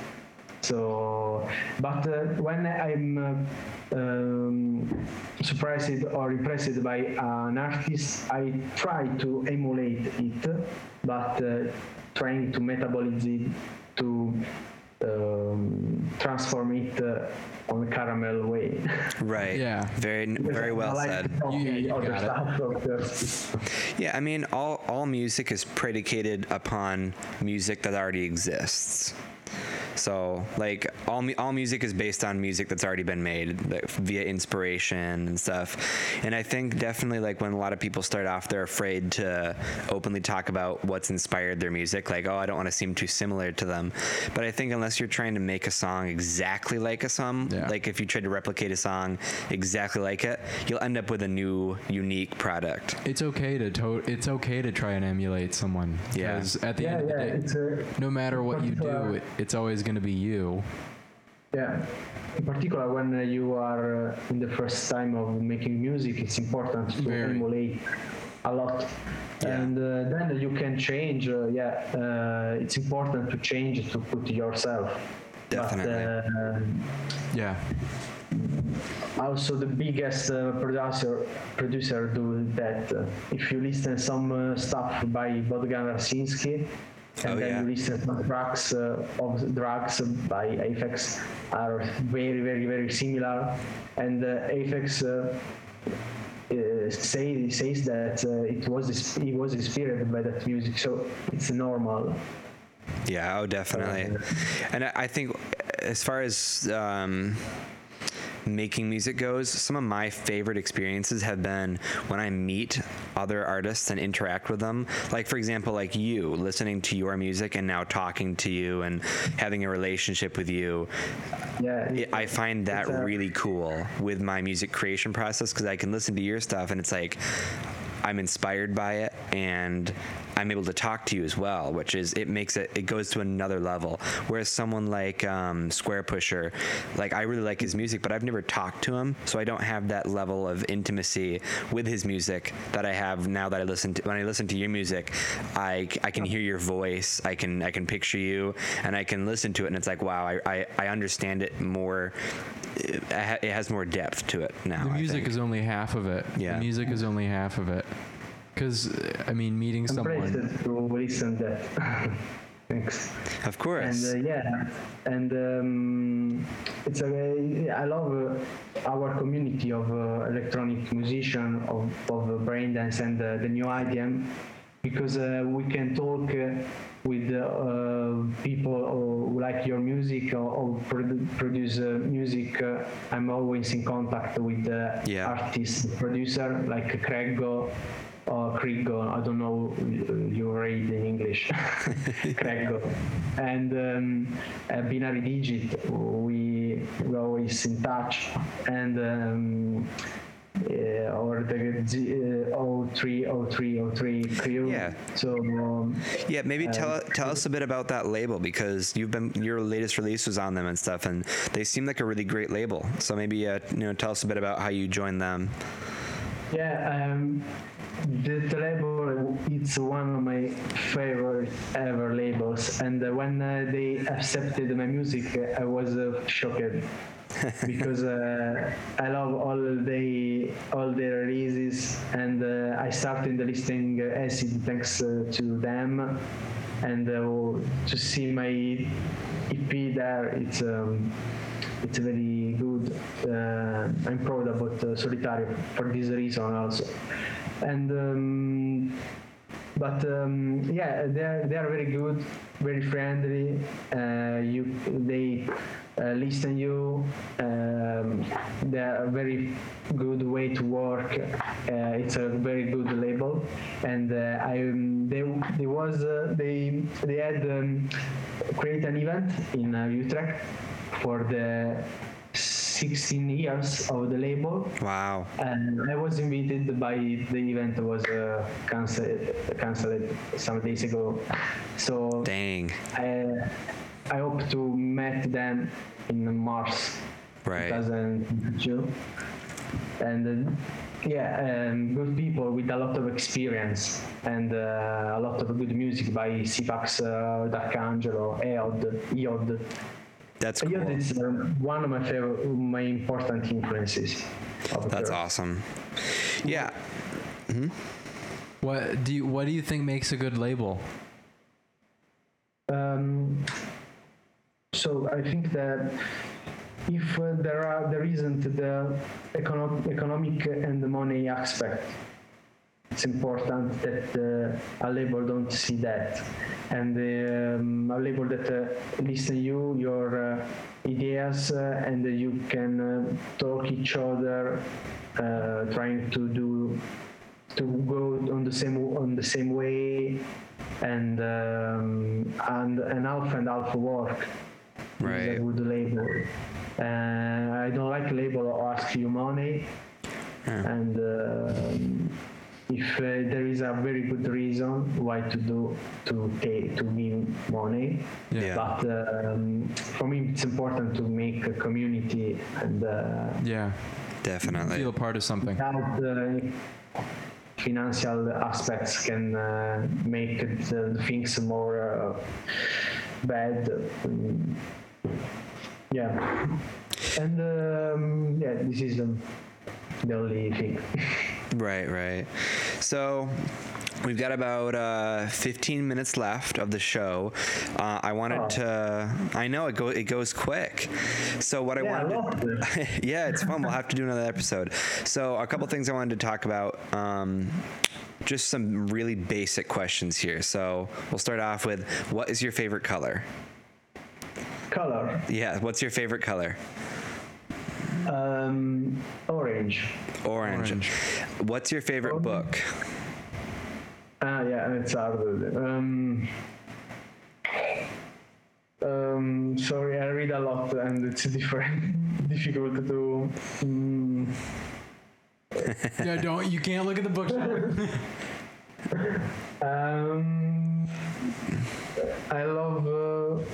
So, but uh, when I'm uh, um, surprised or impressed by an artist, I try to emulate it, but uh, trying to metabolize it to um, transform it uh, on a caramel way. <laughs> Right. Yeah. Very very I well like said. to You- you got it. stuff, of course. Yeah, I mean, all all music is predicated upon music that already exists. So, like, all all music is based on music that's already been made like, via inspiration and stuff. And I think definitely, like, when a lot of people start off, they're afraid to openly talk about what's inspired their music. Like, oh, I don't want to seem too similar to them. But I think unless you're trying to make a song exactly like a song, Yeah. like if you tried to replicate a song exactly like it, you'll end up with a new, unique product. It's okay to to- it's okay to try and emulate someone. Yeah. Because at the Yeah, end of the yeah, day, it's a, no matter what you do, particular- it, it's always going to be you. Yeah, in particular when uh, you are uh, in the first time of making music, it's important to Very. emulate a lot, Yeah. and uh, then you can change. Uh, yeah, uh, it's important to change to put yourself. Definitely. But, uh, Yeah. also the biggest uh, producer producer do that. Uh, if you listen some uh, stuff by Bogdan Raczynski, and Oh, then yeah. listen tracks uh, of Drukqs by Aphex are very very very similar, and uh, Aphex. Uh, uh, say says that uh, it was he was inspired by that music, so it's normal. Yeah, oh, definitely. And I I think as far as um, making music goes, some of my favorite experiences have been when I meet other artists and interact with them. Like, for example, like you listening to your music and now talking to you and having a relationship with you. Yeah, It, I find that It's uh, really cool with my music creation process because I can listen to your stuff and it's like I'm inspired by it and I'm able to talk to you as well, which is it makes it it goes to another level. Whereas someone like um, Squarepusher, like I really like his music, but I've never talked to him, so I don't have that level of intimacy with his music that I have now that I listen to. When I listen to your music, I, I can hear your voice, I can I can picture you, and I can listen to it, and it's like wow, I I, I understand it more. It, it has more depth to it now. The music is only half of it. Yeah. The music is only half of it. Because, I mean, meeting I'm someone. praised to listen that. Thanks. of course. And uh, yeah, and um, it's a, I love uh, our community of uh, electronic musician of of uh, braindance and uh, the new IDM because uh, we can talk uh, with uh, people who like your music or, or produ- produce uh, music. Uh, I'm always in contact with the Yeah. artist producer like Craig or Krigo, I don't know uh, you read in English, <laughs> Crego, and um, uh, Binary Digit, we we're always in touch, and um, uh, or the uh, 03, 03, 03 crew. Yeah. So um, Yeah, maybe tell Um, tell us a bit about that label because you've been your latest release was on them and stuff, and they seem like a really great label. So maybe uh, you know tell us a bit about how you joined them. Yeah, um, the, label it's one of my favorite ever labels, and uh, when uh, they accepted my music, I was uh, shocked <laughs> because uh, I love all the all their releases, and uh, I started listening uh, acid thanks uh, to them, and uh, to see my EP there, it's. Um, it's very good. Uh, I'm proud about uh, Solitario for this reason also. And um, but um, yeah, they are they are very good, very friendly. Uh, you they uh, listen you. Um, they are a very good way to work. Uh, it's a very good label, and uh, I um, they there was uh, they they had um, create an event in uh, Utrecht for the 16 years of the label Wow. and I was invited by the event was uh, cancelled cancelled some days ago. So Dang. I, I hope to meet them in Mars Right. 2002. And uh, yeah, um, good people with a lot of experience and uh, a lot of good music by Sipax, uh, D'Arcangelo, Eod, Eod. That's cool. Eod is uh, one of my favorite, my important influences. That's her. awesome. Yeah. Hmm. What do you What do you think makes a good label? Um, so I think that if uh, there are there isn't the econo- economic and the money aspect, it's important that uh, a label don't see that, and um, a label that uh, listen you your uh, ideas uh, and you can uh, talk each other, uh, trying to do to go on the same on the same way and um, and and half and half work. Right. a good label. And I don't like label or ask you money. And um if uh, there is a very good reason why to do to take to give money Yeah. but um, for me it's important to make a community and uh, Yeah, Definitely. feel a part of something. without uh, financial aspects can uh, make the things more uh, bad. Um, yeah, and um, yeah, this is um, the only thing. <laughs> Right, right. So we've got about uh, 15 minutes left of the show. Uh, I wanted Oh. to. I know it go it goes quick. So what I Yeah, I wanted. love <laughs> To, yeah, it's fun. We'll have to do another episode. So a couple things I wanted to talk about. Um, just some really basic questions here. So we'll start off with what is your favorite color? Color, Yeah, what's your favorite color? Um, orange. Orange. Orange. What's your favorite book? Ah, yeah, it's hard. Um, um, sorry, I read a lot and it's <laughs> different, difficult to. Um, <laughs> Yeah, don't you can't look at the bookshelf. <laughs> um, I love. Uh,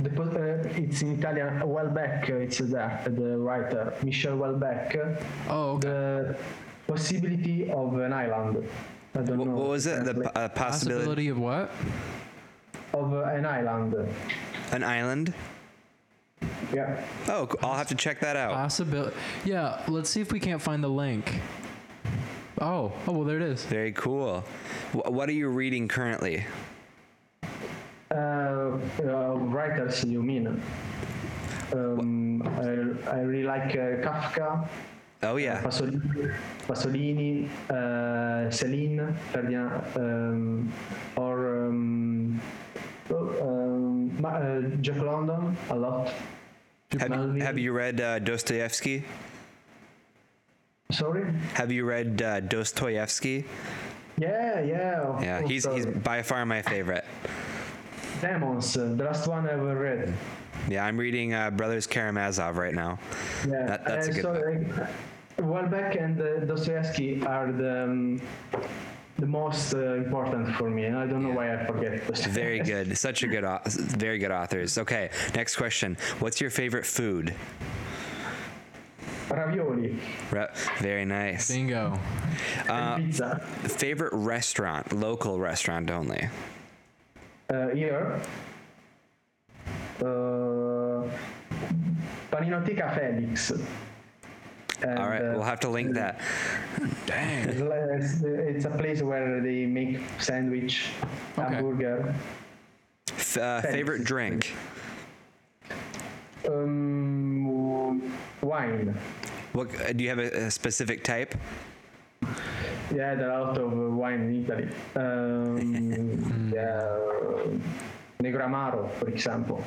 the, po- uh, it's in Italian. Houellebecq. It's that the writer Michel Houellebecq. Oh, okay. The possibility of an island. I don't What, know. what was it? The translate- uh, possibility? Possibility of what? of uh, an island. An island? Yeah. Oh, I'll have to check that out. Possibility. Yeah, let's see if we can't find the link. Oh, oh well, there it is. Very cool. Wh- what are you reading currently? Uh, uh, writers, you mean? Um, I, I really like uh, Kafka, Oh yeah. Pasolini, Pasolini uh, Celine, Ferdinand, um, or um, oh, um, uh, Jack London a lot. Have, have you read uh, Dostoevsky? Sorry? Have you read uh, Dostoevsky? Yeah, yeah. Yeah, he's he's by far my favorite. Demons, uh, the last one I ever read. Yeah, I'm reading uh, Brothers Karamazov right now. Yeah, That- that's a uh, good so, book. uh, Houellebecq and uh, Dostoevsky are the um, the most uh, important for me. and I don't know why I forget. <laughs> Very good. Such a good, au- very good authors. Okay, next question. What's your favorite food? Ravioli Re- very nice. Bingo. Uh, and pizza. favorite restaurant, local restaurant only. Uh, here, uh, Paninoteca Felix. And, All right, uh, we'll have to link that. <laughs> Dang. It's, it's, it's a place where they make sandwich, Okay. hamburger. F- uh, favorite drink. Um, wine. What uh, do you have a, a specific type? Yeah, there are a lot of uh, wine in Italy. Um, <laughs> yeah, Negroamaro, for example.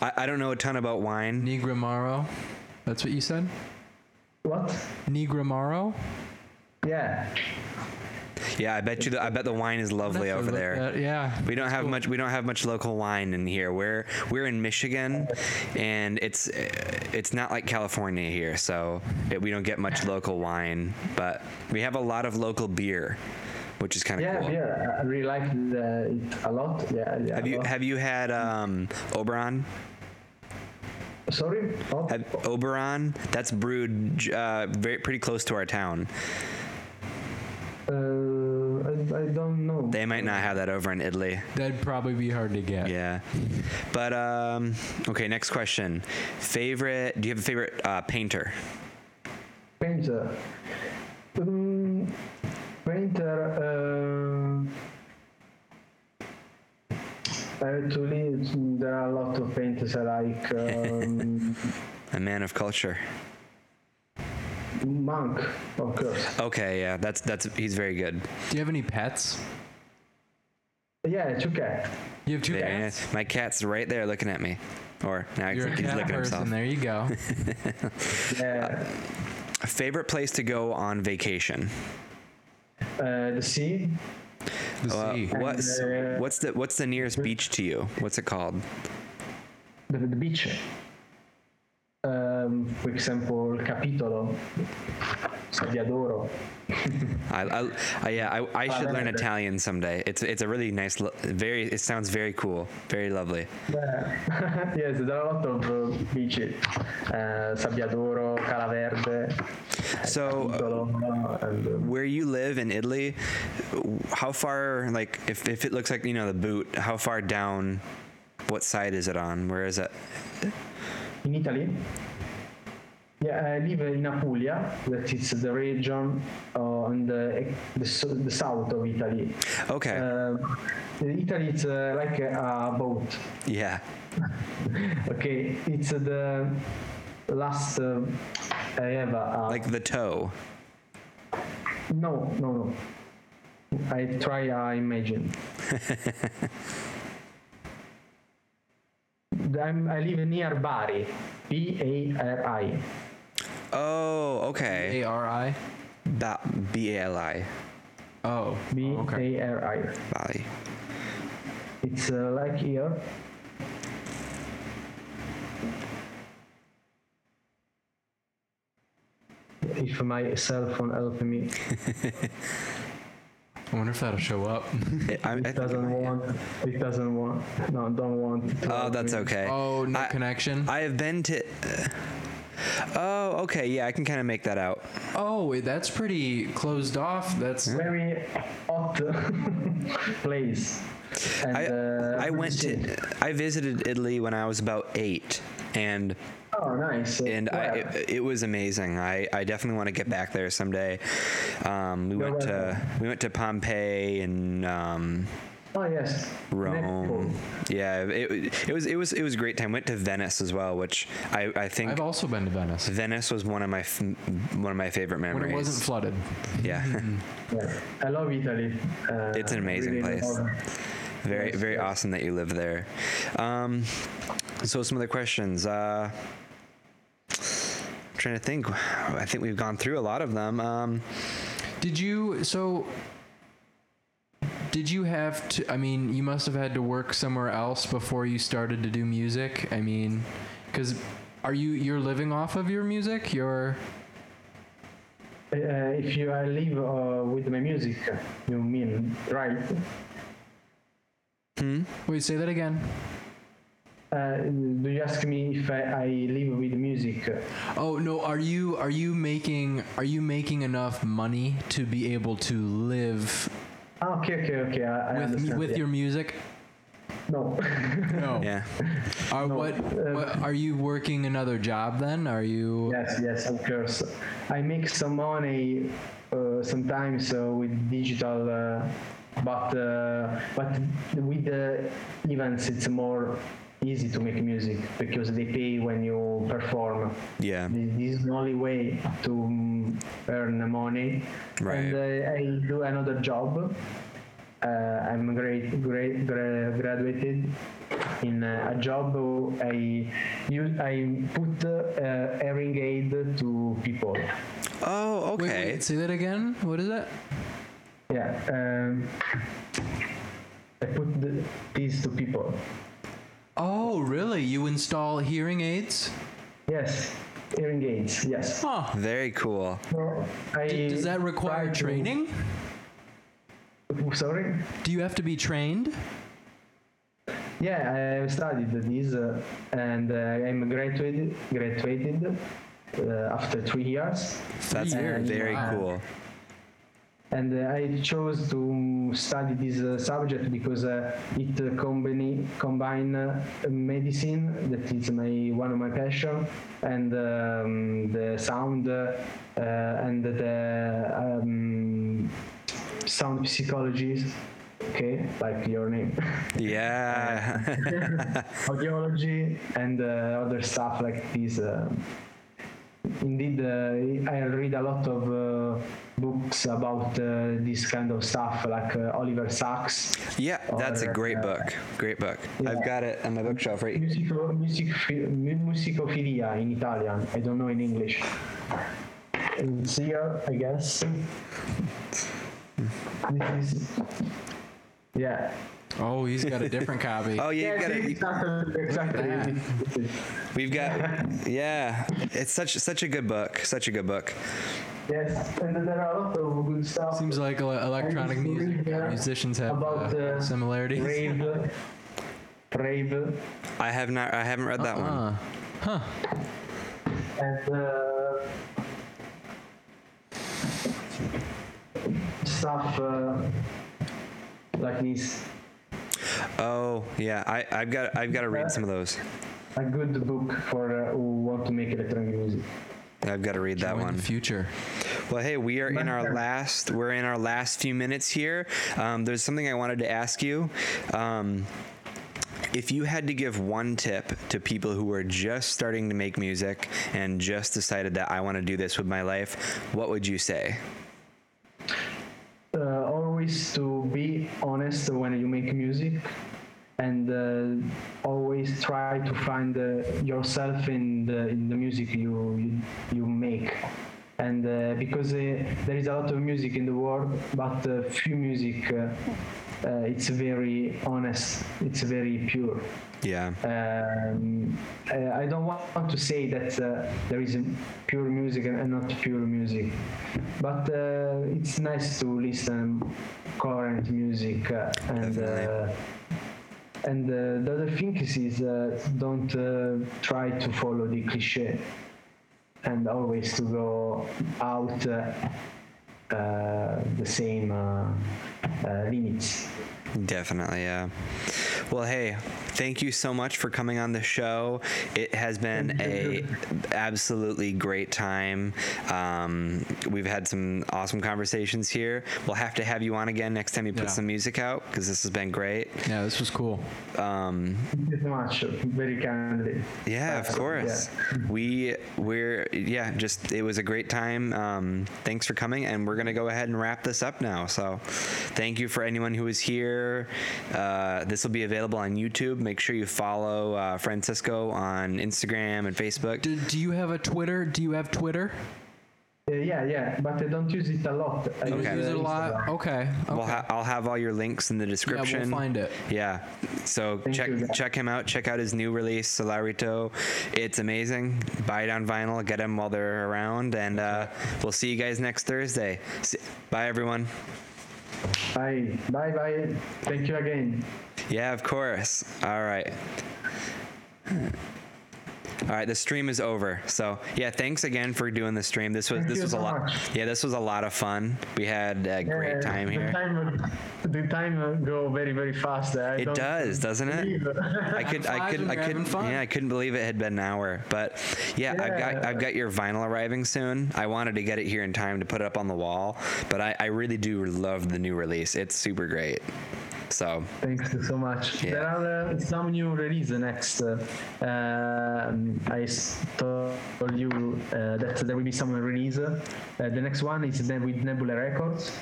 I, I don't know a ton about wine. Negramaro. That's what you said? What? Negramaro? Yeah. <laughs> Yeah, I bet you. The, I bet the wine is lovely over there. Uh, yeah. We don't have Cool. much. We don't have much local wine in here. We're we're in Michigan, and it's it's not like California here, so it, we don't get much <laughs> local wine. But we have a lot of local beer. which is kind of Yeah, cool. yeah, I really like it a lot. Yeah, yeah. Have you have you had um, Oberon? Sorry. Oh, Oberon? That's brewed uh, very pretty close to our town. uh, I, I don't know. They might not have that over in Italy. That'd probably be hard to get. Yeah, but um, okay. Next question. Favorite? Do you have a favorite uh, painter? Painter. Um, painter. Uh, actually, there are a lot of painters I like. Um, <laughs> A man of culture. Monk, of course. Okay, yeah, that's that's he's very good. Do you have any pets? Yeah, two cats. You have two Very cats. My cat's right there looking at me. Or now You're a think he's cat looking at himself. There you go. <laughs> Yeah. Favorite place to go on vacation? Uh, the sea. The Uh, sea. what's uh, what's the what's the nearest beach to you? What's it called? the, the beach. Um, for example, Capitolo, Sabbiadoro. I, I, I yeah, I, I should learn Italian someday. It's it's a really nice, very. It sounds very cool, very lovely. Yeah. <laughs> yes, there are a lot of uh, beaches. Uh, Sabbiadoro, Calaverde, So, uh, Capitolo, and um, where you live in Italy, how far? Like, if if it looks like you know the boot, how far down? What side is it on? Where is it? In Italy. Yeah, I live in Apulia, that is the region uh, on the, the the south of Italy. Okay. Um, Italy is uh, like a, a boat. yeah. <laughs> Okay, it's the last. Uh, I have a, a Like the toe. no, no, no. I try. I imagine. <laughs> I'm, I live near Bari. B A R I. Oh, okay. A R I. Ba- B A L I. Oh. B okay. A R I. Bali. It's uh, like here. If my cell phone help me, <laughs> I wonder if that'll show up. It, <laughs> I, I it think doesn't want. It doesn't want. No, don't want. to Oh, that's me. okay. oh, no I- connection. I have been to. oh, okay. Yeah, I can kind of make that out. oh, wait, that's pretty closed off. That's Very hot <laughs> place. And, I uh, I went to. I visited Italy when I was about eight, and Oh, nice. and I, it, it was amazing. I, I definitely want to get back there someday. Um, we You're went to welcome. we went to Pompeii and um, oh yes. Rome. Naples. Yeah, it, it was it was it was a great time. Went to Venice as well, which I, I think I've also been to Venice Venice was one of my f- one of my favorite when memories. it wasn't flooded. yeah, <laughs> Yeah. I love Italy. Uh, It's an amazing really place. very very awesome that you live there. Um, so some other questions. Uh, trying to think. I think we've gone through a lot of them. Um, Did you so? Did you have to? I mean, you must have had to work somewhere else before you started to do music. I mean, because are you you're living off of your music? You're Uh, if you I live uh, with my music, you mean right? Hmm. Wait. Say that again. Uh, do you ask me if I, I live with music? Oh no. Are you are you making are you making enough money to be able to live Ah, okay, okay, okay. I, I with understand. with yeah. your music? no. <laughs> No. yeah. Are No, what, uh, what? Are you working another job then? Are you? yes, yes, of course. I make some money uh, sometimes uh, with digital, uh, but uh, but with the events it's more easy to make music because they pay when you perform. Yeah. This this is the only way to um, earn money. Right. And uh, I do another job. Uh, I'm great, great, gra- graduated in uh, a job. I use, I put uh, hearing aid to people. Oh, Wait, okay. wait, say that again. What is that? Yeah. Um, I put the, these to people. Oh, really? You install hearing aids? Yes. Hearing aids. Yes. Huh. Very cool. So I D- does that require try to- training? Sorry. Do you have to be trained? Yeah, I studied this uh, and uh, I'm graduated graduated uh, after three years. That's years, very wow. cool. And uh, I chose to study this uh, subject because uh, it uh, combine combine medicine that is my one of my passion and um, the sound uh, and the um, sound psychology. Okay, like your name. Yeah. <laughs> audiology and uh, other stuff like this. Uh, indeed, uh, I read a lot of uh, books about uh, this kind of stuff, like uh, Oliver Sacks. yeah, that's a great uh, book. Great book. I've got it on my bookshelf right Musico, music, musicophilia in Italian. I don't know in English. It's here, I guess. This is, yeah. Oh, he's got a different copy. <laughs> Oh, yeah, you got see, it. exactly. exactly. We've got, yeah, it's such such a good book. Such a good book. Yes, and there are a lot of good stuff. Seems like ele- electronic I used to music read, musicians have about uh, similarities. Rave, rave, I have not, I haven't read that one. Uh, huh. and uh, stuff uh, like this. Oh, yeah, I, I've got, I've got to read some of those. A good book for uh, who want to make electronic music. I've got to read that Join one. the future. Well, hey, we are in our last. We're in our last few minutes here. Um, there's something I wanted to ask you. Um, if you had to give one tip to people who are just starting to make music and just decided that I want to do this with my life, what would you say? uh, always to be honest when you make music and uh, always try to find uh, yourself in the in the music you you, you make and uh, because uh, there is a lot of music in the world but uh, few music uh, uh, it's very honest it's very pure Yeah. um, I don't want to say that uh, there is pure music and not pure music, but uh, it's nice to listen current music uh, and. And uh, the other thing is, is uh, don't uh, try to follow the cliche and always to go out uh, uh, the same uh, limits. Definitely, yeah. Well, hey, thank you so much for coming on the show. It has been a absolutely great time. Um, we've had some awesome conversations here. We'll have to have you on again next time you put Yeah. some music out because this has been great. Yeah, this was cool. Um, Thank you so much, very kindly. yeah, of course. We we're yeah, just it was a great time. Um, thanks for coming, and we're gonna go ahead and wrap this up now. So, thank you for anyone who was here. Uh, this will be available on YouTube. Make sure you follow uh, Francisco on Instagram and Facebook. Do, do you have a Twitter? Do you have Twitter? Uh, yeah, yeah, but I don't use it a lot. I Okay. use it a lot? Okay. okay. We'll ha- I'll have all your links in the yeah, description. we'll find it. Yeah. So Thank check you, check him out. Check out his new release, Solitario. It's amazing. Buy it on vinyl. Get them while they're around, and uh, we'll see you guys next Thursday. See- Bye, everyone. Bye, bye, bye. Thank you again. Yeah, of course. All right. All right, the stream is over. So yeah, thanks again for doing the stream. This was Thank this you was a lot. much. Yeah, this was a lot of fun. We had a great time the here. Time, the time go very, very fast. I It does, doesn't it? believe. I could, I could, when I couldn't, having fun. yeah, I couldn't believe it had been an hour. But yeah, I've got, I've got your vinyl arriving soon. I wanted to get it here in time to put it up on the wall, but I, I really do love the new release. It's super great. So Thanks so much. Yeah. There are uh, some new release next. Uh, um, I told you uh, that there will be some release. Uh, the next one is then with Nebula Records.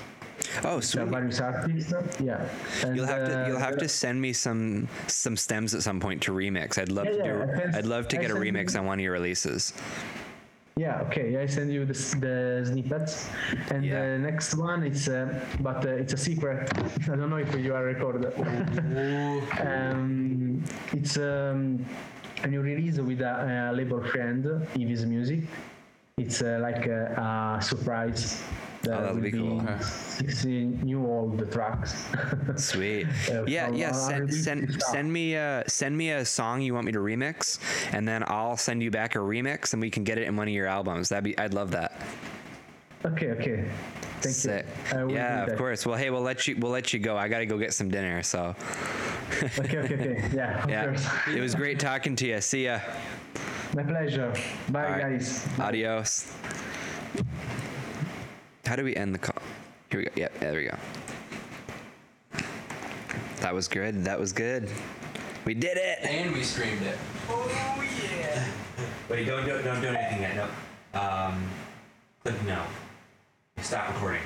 oh, sweet. various artists. Yeah. And, You'll have to, you'll uh, have to send me some, some stems at some point to remix. I'd love Yeah, to do, can- I'd love to get a remix you- on one of your releases. Yeah, okay. I send you the, the snippets, and Yeah. the next one is, uh, but uh, it's a secret. <laughs> I don't know if you are recorded. <laughs> um, it's um, a new release with a, a label friend, Evis Music. It's uh, like a, a surprise. There Oh, that'll be cool. <laughs> Okay. 60 new old tracks. <laughs> Sweet. Uh, yeah, yeah. Send send stuff. send me a send me a song you want me to remix, and then I'll send you back a remix, and we can get it in one of your albums. That'd be I'd love that. okay, okay. Thank Sick. you. Yeah, of course. Well, hey, we'll let you we'll let you go. I got to go get some dinner. So <laughs> Okay, okay, okay. Yeah, yeah, it was great talking to you. See ya. My pleasure. Bye, right. guys. Adios. How do we end the call? Here we go. Yep, there we go. That was good. That was good. We did it. And we screamed it. Oh yeah. <laughs> Wait, don't don't don't do anything yet. No. Um, click no. Stop recording.